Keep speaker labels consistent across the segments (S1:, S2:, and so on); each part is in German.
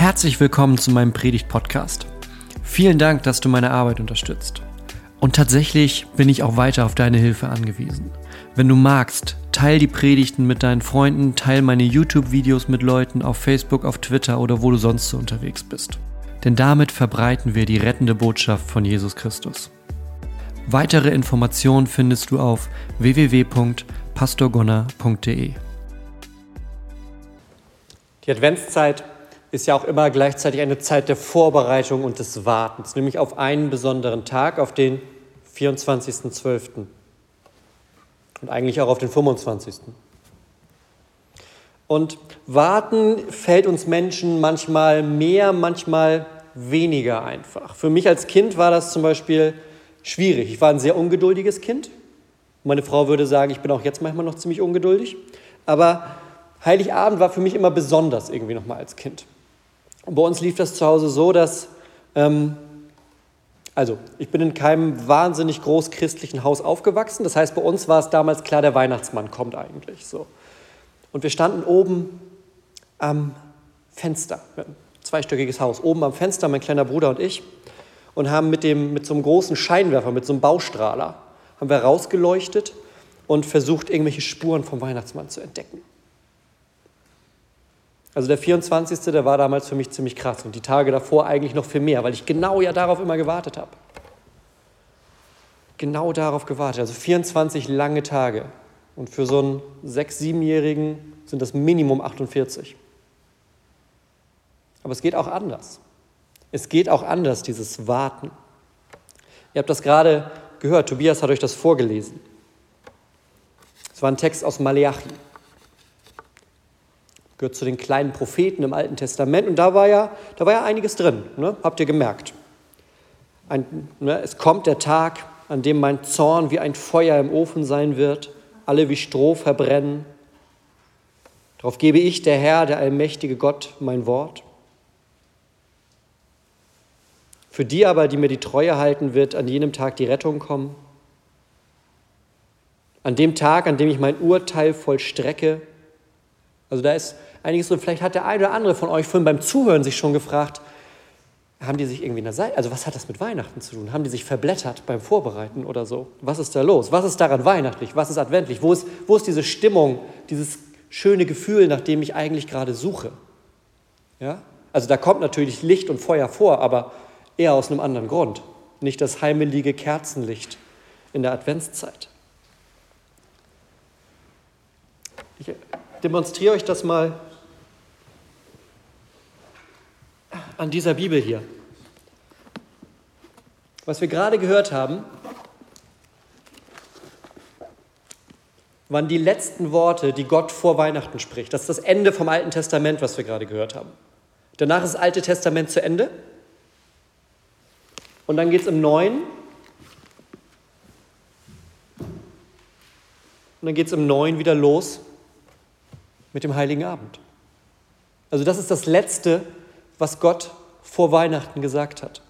S1: Herzlich willkommen zu meinem Predigt-Podcast. Vielen Dank, dass du meine Arbeit unterstützt. Und tatsächlich bin ich auch weiter auf deine Hilfe angewiesen. Wenn du magst, teil die Predigten mit deinen Freunden, teil meine YouTube-Videos mit Leuten auf Facebook, auf Twitter oder wo du sonst so unterwegs bist. Denn damit verbreiten wir die rettende Botschaft von Jesus Christus. Weitere Informationen findest du auf www.pastorgonner.de.
S2: Die Adventszeit ist ja auch immer gleichzeitig eine Zeit der Vorbereitung und des Wartens, nämlich auf einen besonderen Tag, auf den 24.12. und eigentlich auch auf den 25. Und warten fällt uns Menschen manchmal mehr, manchmal weniger einfach. Für mich als Kind war das zum Beispiel schwierig. Ich war ein sehr ungeduldiges Kind. Meine Frau würde sagen, ich bin auch jetzt manchmal noch ziemlich ungeduldig. Aber Heiligabend war für mich immer besonders irgendwie nochmal als Kind. Bei uns lief das zu Hause so, dass, ähm, also ich bin in keinem wahnsinnig groß christlichen Haus aufgewachsen. Das heißt, bei uns war es damals klar, der Weihnachtsmann kommt eigentlich so. Und wir standen oben am Fenster, ein zweistöckiges Haus, oben am Fenster, mein kleiner Bruder und ich, und haben mit, dem, mit so einem großen Scheinwerfer, mit so einem Baustrahler, haben wir rausgeleuchtet und versucht, irgendwelche Spuren vom Weihnachtsmann zu entdecken. Also der 24. der war damals für mich ziemlich krass und die Tage davor eigentlich noch viel mehr, weil ich genau ja darauf immer gewartet habe. Genau darauf gewartet. Also 24 lange Tage. Und für so einen 6-, 7-Jährigen sind das Minimum 48. Aber es geht auch anders. Es geht auch anders, dieses Warten. Ihr habt das gerade gehört, Tobias hat euch das vorgelesen. Es war ein Text aus Maleachi gehört zu den kleinen Propheten im Alten Testament und da war ja, da war ja einiges drin, ne? habt ihr gemerkt. Ein, ne? es kommt der Tag, an dem mein Zorn wie ein Feuer im Ofen sein wird, alle wie Stroh verbrennen. Darauf gebe ich, der Herr, der allmächtige Gott, mein Wort. Für die aber, die mir die Treue halten, wird an jenem Tag die Rettung kommen. An dem Tag, an dem ich mein Urteil vollstrecke. Also da ist einiges drin. Vielleicht hat der eine oder andere von euch vorhin beim Zuhören sich schon gefragt, haben die sich irgendwie in der Seite, also was hat das mit Weihnachten zu tun? Haben die sich verblättert beim Vorbereiten oder so? Was ist da los? Was ist daran weihnachtlich? Was ist adventlich? Wo ist, wo ist diese Stimmung, dieses schöne Gefühl, nach dem ich eigentlich gerade suche? Ja? Also da kommt natürlich Licht und Feuer vor, aber eher aus einem anderen Grund. Nicht das heimelige Kerzenlicht in der Adventszeit. Ich demonstriere euch das mal an dieser Bibel hier. Was wir gerade gehört haben, waren die letzten Worte, die Gott vor Weihnachten spricht. Das ist das Ende vom Alten Testament, was wir gerade gehört haben. Danach ist das Alte Testament zu Ende. Und dann geht es im Neuen. Und dann geht es im Neuen wieder los mit dem Heiligen Abend. Also das ist das Letzte, was Gott vor Weihnachten gesagt hat.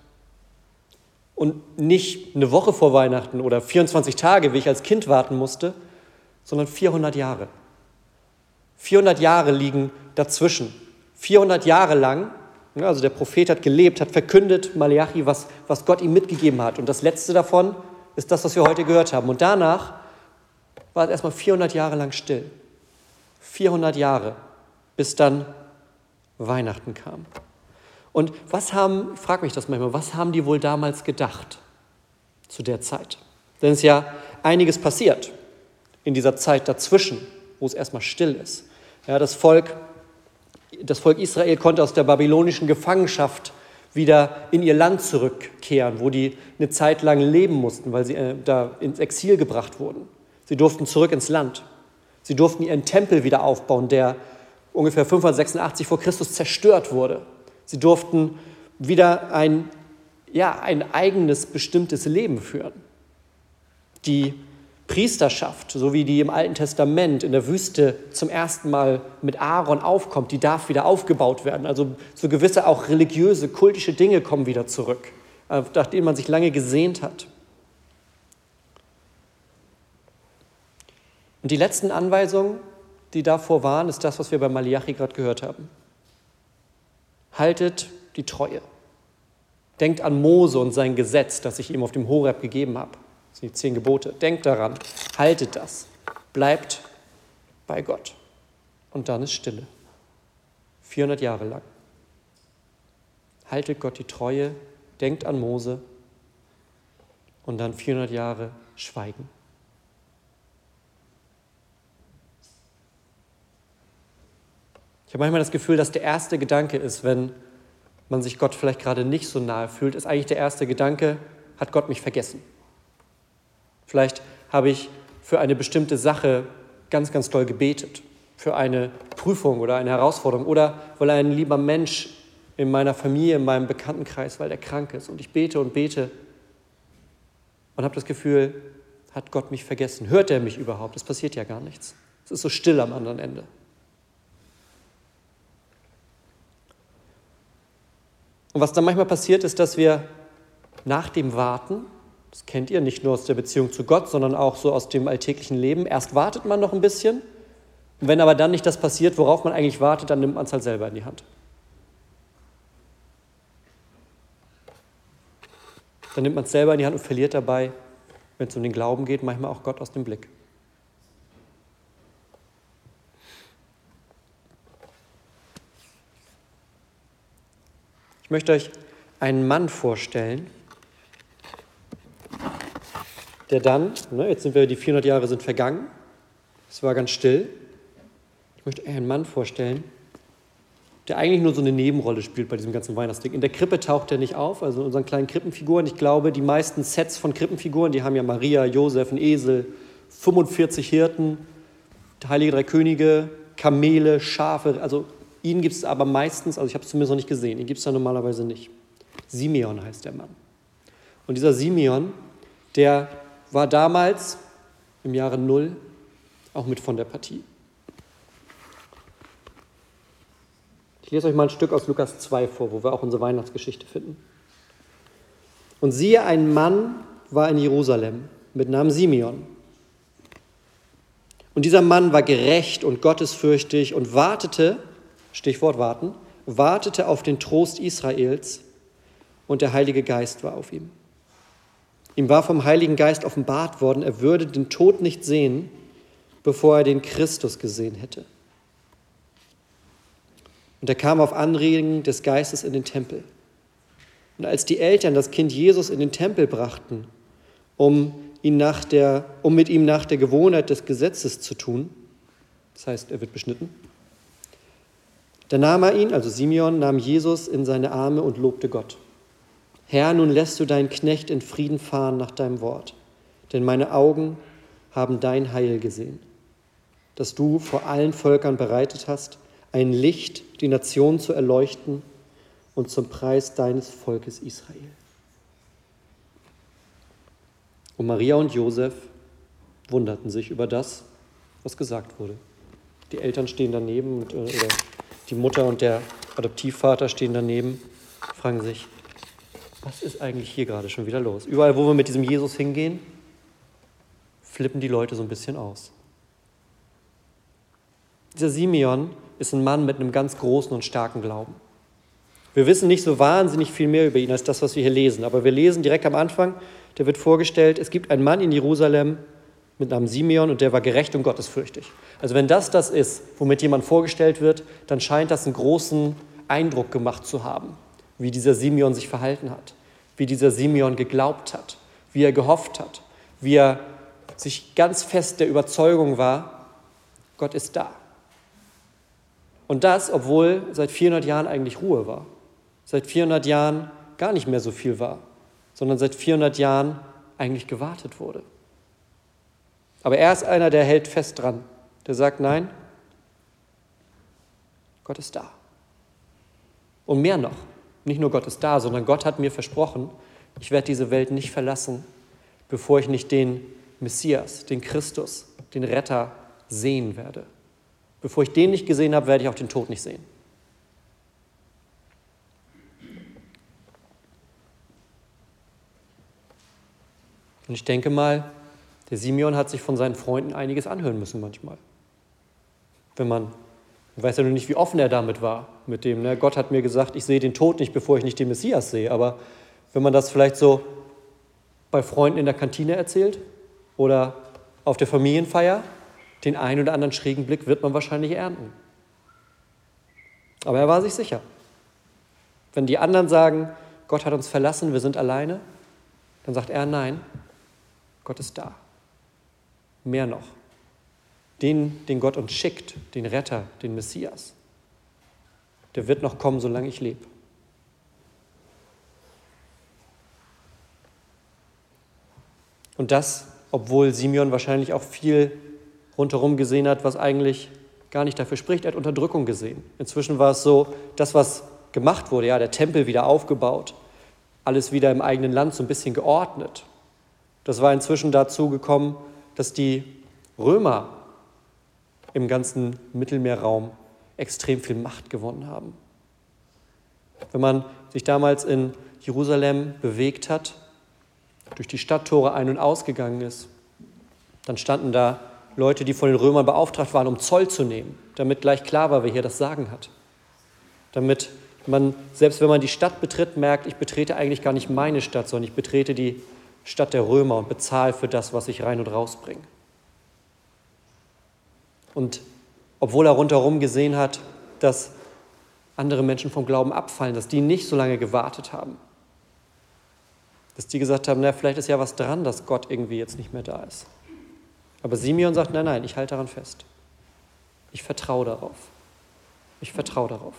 S2: Und nicht eine Woche vor Weihnachten oder 24 Tage, wie ich als Kind warten musste, sondern 400 Jahre. 400 Jahre liegen dazwischen. 400 Jahre lang, also der Prophet hat gelebt, hat verkündet, Malachi, was, was Gott ihm mitgegeben hat. Und das letzte davon ist das, was wir heute gehört haben. Und danach war es erstmal 400 Jahre lang still. 400 Jahre, bis dann Weihnachten kam. Und was haben, ich frage mich das manchmal, was haben die wohl damals gedacht zu der Zeit? Denn es ist ja einiges passiert in dieser Zeit dazwischen, wo es erstmal still ist. Ja, das, Volk, das Volk Israel konnte aus der babylonischen Gefangenschaft wieder in ihr Land zurückkehren, wo die eine Zeit lang leben mussten, weil sie äh, da ins Exil gebracht wurden. Sie durften zurück ins Land. Sie durften ihren Tempel wieder aufbauen, der ungefähr 586 vor Christus zerstört wurde. Sie durften wieder ein, ja, ein eigenes bestimmtes Leben führen. Die Priesterschaft, so wie die im Alten Testament in der Wüste zum ersten Mal mit Aaron aufkommt, die darf wieder aufgebaut werden. Also so gewisse auch religiöse, kultische Dinge kommen wieder zurück, äh, nach denen man sich lange gesehnt hat. Und die letzten Anweisungen, die davor waren, ist das, was wir bei Malachi gerade gehört haben. Haltet die Treue. Denkt an Mose und sein Gesetz, das ich ihm auf dem Horeb gegeben habe. Das sind die zehn Gebote. Denkt daran, haltet das. Bleibt bei Gott. Und dann ist Stille. 400 Jahre lang. Haltet Gott die Treue, denkt an Mose und dann 400 Jahre Schweigen. Ich habe manchmal das Gefühl, dass der erste Gedanke ist, wenn man sich Gott vielleicht gerade nicht so nahe fühlt, ist eigentlich der erste Gedanke, hat Gott mich vergessen? Vielleicht habe ich für eine bestimmte Sache ganz, ganz toll gebetet, für eine Prüfung oder eine Herausforderung oder weil ein lieber Mensch in meiner Familie, in meinem Bekanntenkreis, weil er krank ist und ich bete und bete und habe das Gefühl, hat Gott mich vergessen? Hört er mich überhaupt? Es passiert ja gar nichts. Es ist so still am anderen Ende. Und was dann manchmal passiert, ist, dass wir nach dem Warten, das kennt ihr nicht nur aus der Beziehung zu Gott, sondern auch so aus dem alltäglichen Leben, erst wartet man noch ein bisschen. Und wenn aber dann nicht das passiert, worauf man eigentlich wartet, dann nimmt man es halt selber in die Hand. Dann nimmt man es selber in die Hand und verliert dabei, wenn es um den Glauben geht, manchmal auch Gott aus dem Blick. Ich möchte euch einen Mann vorstellen, der dann, ne, jetzt sind wir, die 400 Jahre sind vergangen, es war ganz still. Ich möchte euch einen Mann vorstellen, der eigentlich nur so eine Nebenrolle spielt bei diesem ganzen Weihnachtsding. In der Krippe taucht er nicht auf, also in unseren kleinen Krippenfiguren. Ich glaube, die meisten Sets von Krippenfiguren, die haben ja Maria, Josef, einen Esel, 45 Hirten, Heilige Drei Könige, Kamele, Schafe, also Ihn gibt es aber meistens, also ich habe es zumindest noch nicht gesehen, ihn gibt es da normalerweise nicht. Simeon heißt der Mann. Und dieser Simeon, der war damals im Jahre Null auch mit von der Partie. Ich lese euch mal ein Stück aus Lukas 2 vor, wo wir auch unsere Weihnachtsgeschichte finden. Und siehe, ein Mann war in Jerusalem mit Namen Simeon. Und dieser Mann war gerecht und gottesfürchtig und wartete Stichwort warten, wartete auf den Trost Israels und der Heilige Geist war auf ihm. Ihm war vom Heiligen Geist offenbart worden, er würde den Tod nicht sehen, bevor er den Christus gesehen hätte. Und er kam auf Anregen des Geistes in den Tempel. Und als die Eltern das Kind Jesus in den Tempel brachten, um, ihn nach der, um mit ihm nach der Gewohnheit des Gesetzes zu tun, das heißt, er wird beschnitten, da nahm er ihn, also Simeon, nahm Jesus in seine Arme und lobte Gott. Herr, nun lässt du deinen Knecht in Frieden fahren nach deinem Wort, denn meine Augen haben dein Heil gesehen, das du vor allen Völkern bereitet hast, ein Licht, die Nation zu erleuchten und zum Preis deines Volkes Israel. Und Maria und Josef wunderten sich über das, was gesagt wurde. Die Eltern stehen daneben und, äh, oder die Mutter und der Adoptivvater stehen daneben, fragen sich, was ist eigentlich hier gerade schon wieder los? Überall, wo wir mit diesem Jesus hingehen, flippen die Leute so ein bisschen aus. Dieser Simeon ist ein Mann mit einem ganz großen und starken Glauben. Wir wissen nicht so wahnsinnig viel mehr über ihn als das, was wir hier lesen, aber wir lesen direkt am Anfang, der wird vorgestellt, es gibt einen Mann in Jerusalem, mit Namen Simeon und der war gerecht und gottesfürchtig. Also wenn das das ist, womit jemand vorgestellt wird, dann scheint das einen großen Eindruck gemacht zu haben, wie dieser Simeon sich verhalten hat, wie dieser Simeon geglaubt hat, wie er gehofft hat, wie er sich ganz fest der Überzeugung war, Gott ist da. Und das, obwohl seit 400 Jahren eigentlich Ruhe war, seit 400 Jahren gar nicht mehr so viel war, sondern seit 400 Jahren eigentlich gewartet wurde. Aber er ist einer, der hält fest dran. Der sagt, nein, Gott ist da. Und mehr noch, nicht nur Gott ist da, sondern Gott hat mir versprochen, ich werde diese Welt nicht verlassen, bevor ich nicht den Messias, den Christus, den Retter sehen werde. Bevor ich den nicht gesehen habe, werde ich auch den Tod nicht sehen. Und ich denke mal, der Simeon hat sich von seinen Freunden einiges anhören müssen manchmal. Wenn man Ich weiß ja nur nicht, wie offen er damit war. Mit dem, ne? Gott hat mir gesagt, ich sehe den Tod nicht, bevor ich nicht den Messias sehe. Aber wenn man das vielleicht so bei Freunden in der Kantine erzählt oder auf der Familienfeier, den einen oder anderen schrägen Blick wird man wahrscheinlich ernten. Aber er war sich sicher. Wenn die anderen sagen, Gott hat uns verlassen, wir sind alleine, dann sagt er, nein, Gott ist da. Mehr noch. Den, den Gott uns schickt, den Retter, den Messias, der wird noch kommen, solange ich lebe. Und das, obwohl Simeon wahrscheinlich auch viel rundherum gesehen hat, was eigentlich gar nicht dafür spricht. Er hat Unterdrückung gesehen. Inzwischen war es so, das, was gemacht wurde, ja, der Tempel wieder aufgebaut, alles wieder im eigenen Land so ein bisschen geordnet. Das war inzwischen dazu gekommen, dass die Römer im ganzen Mittelmeerraum extrem viel Macht gewonnen haben. Wenn man sich damals in Jerusalem bewegt hat, durch die Stadttore ein- und ausgegangen ist, dann standen da Leute, die von den Römern beauftragt waren, um Zoll zu nehmen, damit gleich klar war, wer hier das Sagen hat. Damit man, selbst wenn man die Stadt betritt, merkt, ich betrete eigentlich gar nicht meine Stadt, sondern ich betrete die Stadt der Römer und bezahle für das, was ich rein und raus bringe. Und obwohl er rundherum gesehen hat, dass andere Menschen vom Glauben abfallen, dass die nicht so lange gewartet haben, dass die gesagt haben, na, vielleicht ist ja was dran, dass Gott irgendwie jetzt nicht mehr da ist. Aber Simeon sagt, nein, nein, ich halte daran fest. Ich vertraue darauf. Ich vertraue darauf.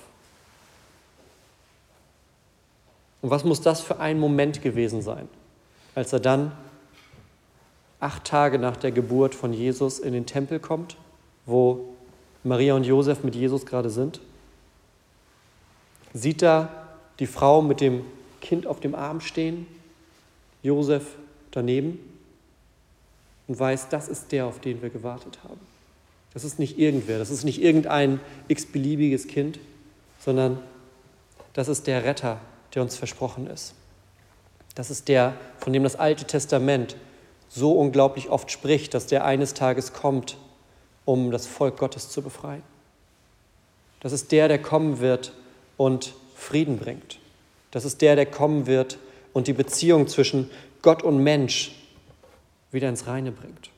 S2: Und was muss das für ein Moment gewesen sein, als er dann acht Tage nach der Geburt von Jesus in den Tempel kommt, wo Maria und Josef mit Jesus gerade sind? Sieht da die Frau mit dem Kind auf dem Arm stehen, Josef daneben und weiß, das ist der, auf den wir gewartet haben. Das ist nicht irgendwer, das ist nicht irgendein x-beliebiges Kind, sondern das ist der Retter, der uns versprochen ist. Das ist der, von dem das Alte Testament so unglaublich oft spricht, dass der eines Tages kommt, um das Volk Gottes zu befreien. Das ist der, der kommen wird und Frieden bringt. Das ist der, der kommen wird und die Beziehung zwischen Gott und Mensch wieder ins Reine bringt.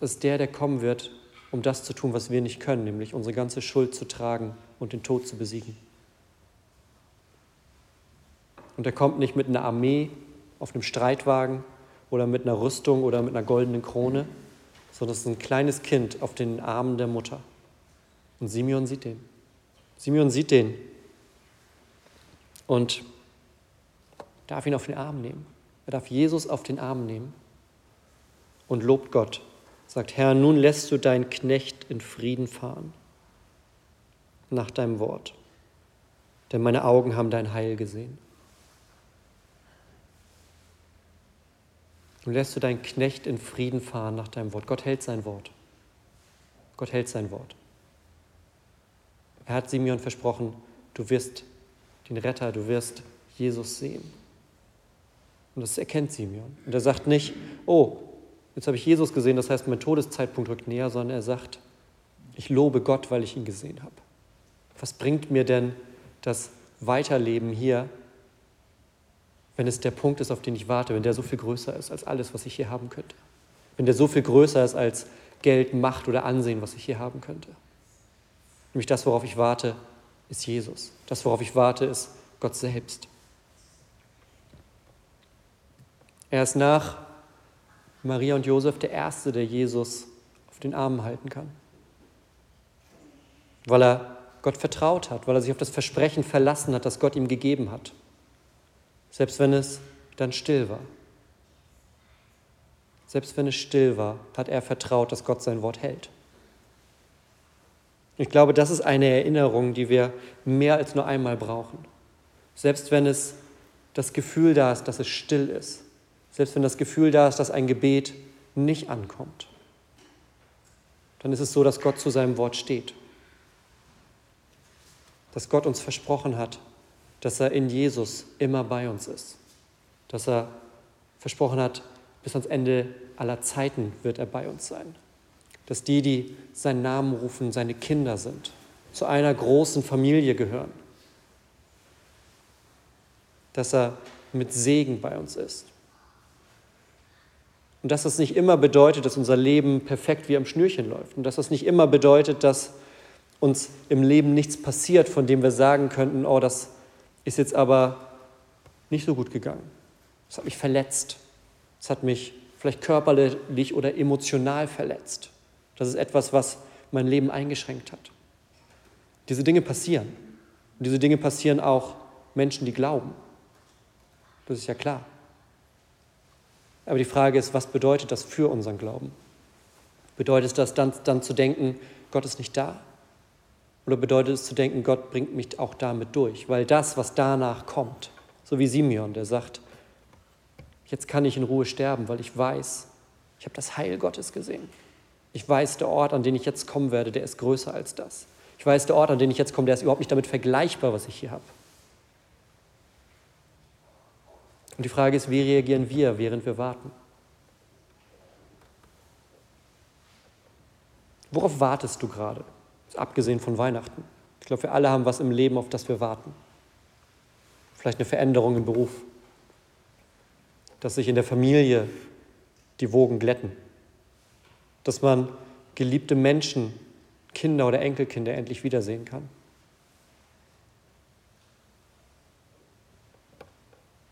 S2: Das ist der, der kommen wird, um das zu tun, was wir nicht können, nämlich unsere ganze Schuld zu tragen und den Tod zu besiegen. Und er kommt nicht mit einer Armee auf einem Streitwagen oder mit einer Rüstung oder mit einer goldenen Krone, sondern es ist ein kleines Kind auf den Armen der Mutter. Und Simeon sieht den. Simeon sieht den und darf ihn auf den Arm nehmen. Er darf Jesus auf den Arm nehmen und lobt Gott. Sagt, Herr, nun lässt du deinen Knecht in Frieden fahren, nach deinem Wort. Denn meine Augen haben dein Heil gesehen. Nun lässt du deinen Knecht in Frieden fahren nach deinem Wort. Gott hält sein Wort. Gott hält sein Wort. Er hat Simeon versprochen, du wirst den Retter, du wirst Jesus sehen. Und das erkennt Simeon. Und er sagt nicht, oh, jetzt habe ich Jesus gesehen, das heißt, mein Todeszeitpunkt rückt näher, sondern er sagt, ich lobe Gott, weil ich ihn gesehen habe. Was bringt mir denn das Weiterleben hier, wenn es der Punkt ist, auf den ich warte, wenn der so viel größer ist als alles, was ich hier haben könnte? Wenn der so viel größer ist als Geld, Macht oder Ansehen, was ich hier haben könnte? Nämlich das, worauf ich warte, ist Jesus. Das, worauf ich warte, ist Gott selbst. Er ist nach Maria und Josef der Erste, der Jesus auf den Armen halten kann. Weil er Gott vertraut hat, weil er sich auf das Versprechen verlassen hat, das Gott ihm gegeben hat. Selbst wenn es dann still war. Selbst wenn es still war, hat er vertraut, dass Gott sein Wort hält. Ich glaube, das ist eine Erinnerung, die wir mehr als nur einmal brauchen. Selbst wenn es das Gefühl da ist, dass es still ist, selbst wenn das Gefühl da ist, dass ein Gebet nicht ankommt, dann ist es so, dass Gott zu seinem Wort steht. Dass Gott uns versprochen hat, dass er in Jesus immer bei uns ist. Dass er versprochen hat, bis ans Ende aller Zeiten wird er bei uns sein. dass die, die seinen Namen rufen, seine Kinder sind, zu einer großen Familie gehören, dass er mit Segen bei uns ist. Und dass das nicht immer bedeutet, dass unser Leben perfekt wie am Schnürchen läuft. Und dass das nicht immer bedeutet, dass uns im Leben nichts passiert, von dem wir sagen könnten, oh, das ist jetzt aber nicht so gut gegangen. Das hat mich verletzt. Das hat mich vielleicht körperlich oder emotional verletzt. Das ist etwas, was mein Leben eingeschränkt hat. Diese Dinge passieren. Und diese Dinge passieren auch Menschen, die glauben. Das ist ja klar. Aber die Frage ist, was bedeutet das für unseren Glauben? Bedeutet das dann, dann zu denken, Gott ist nicht da? Oder bedeutet es zu denken, Gott bringt mich auch damit durch? Weil das, was danach kommt, so wie Simeon, der sagt, jetzt kann ich in Ruhe sterben, weil ich weiß, ich habe das Heil Gottes gesehen. Ich weiß, der Ort, an den ich jetzt kommen werde, der ist größer als das. Ich weiß, der Ort, an den ich jetzt komme, der ist überhaupt nicht damit vergleichbar, was ich hier habe. Und die Frage ist, wie reagieren wir, während wir warten? Worauf wartest du gerade? Abgesehen von Weihnachten. Ich glaube, wir alle haben was im Leben, auf das wir warten. Vielleicht eine Veränderung im Beruf. Dass sich in der Familie die Wogen glätten. Dass man geliebte Menschen, Kinder oder Enkelkinder endlich wiedersehen kann.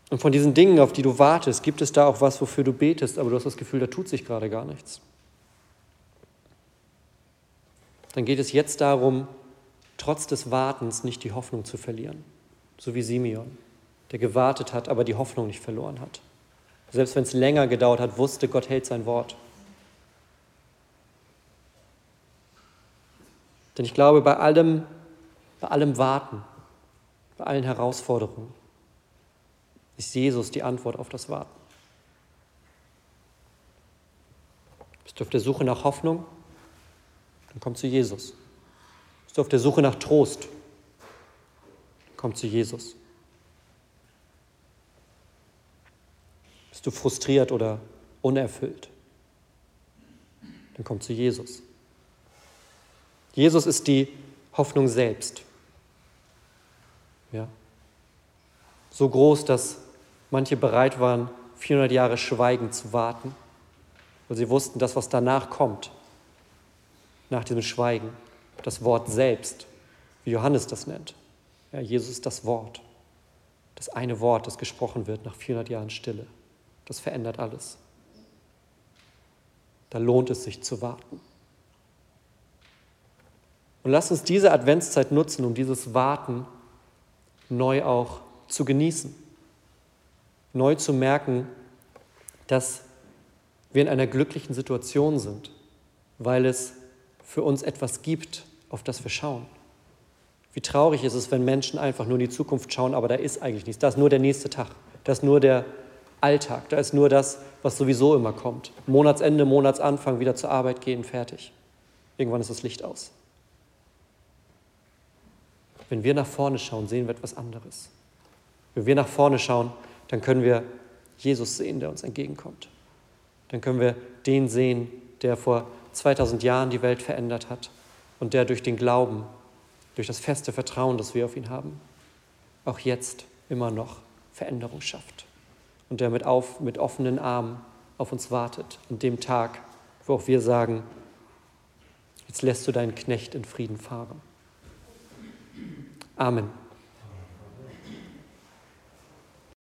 S2: Und von diesen Dingen, auf die du wartest, gibt es da auch was, wofür du betest, aber du hast das Gefühl, da tut sich gerade gar nichts. Dann geht es jetzt darum, trotz des Wartens nicht die Hoffnung zu verlieren. So wie Simeon, der gewartet hat, aber die Hoffnung nicht verloren hat. Selbst wenn es länger gedauert hat, wusste, Gott hält sein Wort. Denn ich glaube, bei allem, bei allem Warten, bei allen Herausforderungen, ist Jesus die Antwort auf das Warten. Bist du auf der Suche nach Hoffnung? Dann komm zu Jesus. Bist du auf der Suche nach Trost? Dann komm zu Jesus. Bist du frustriert oder unerfüllt? Dann komm zu Jesus. Jesus ist die Hoffnung selbst. Ja. So groß, dass manche bereit waren, 400 Jahre schweigend zu warten, weil sie wussten, das, was danach kommt, nach diesem Schweigen, das Wort selbst, wie Johannes das nennt. Ja, Jesus ist das Wort, das eine Wort, das gesprochen wird nach 400 Jahren Stille. Das verändert alles. Da lohnt es sich zu warten. Und lasst uns diese Adventszeit nutzen, um dieses Warten neu auch zu genießen neu zu merken, dass wir in einer glücklichen Situation sind, weil es für uns etwas gibt, auf das wir schauen. Wie traurig ist es, wenn Menschen einfach nur in die Zukunft schauen, aber da ist eigentlich nichts. Da ist nur der nächste Tag. Da ist nur der Alltag. Da ist nur das, was sowieso immer kommt. Monatsende, Monatsanfang, wieder zur Arbeit gehen, fertig. Irgendwann ist das Licht aus. Wenn wir nach vorne schauen, sehen wir etwas anderes. Wenn wir nach vorne schauen, dann können wir Jesus sehen, der uns entgegenkommt. Dann können wir den sehen, der vor 2000 Jahren die Welt verändert hat und der durch den Glauben, durch das feste Vertrauen, das wir auf ihn haben, auch jetzt immer noch Veränderung schafft und der mit, auf, mit offenen Armen auf uns wartet an dem Tag, wo auch wir sagen, jetzt lässt du deinen Knecht in Frieden fahren. Amen.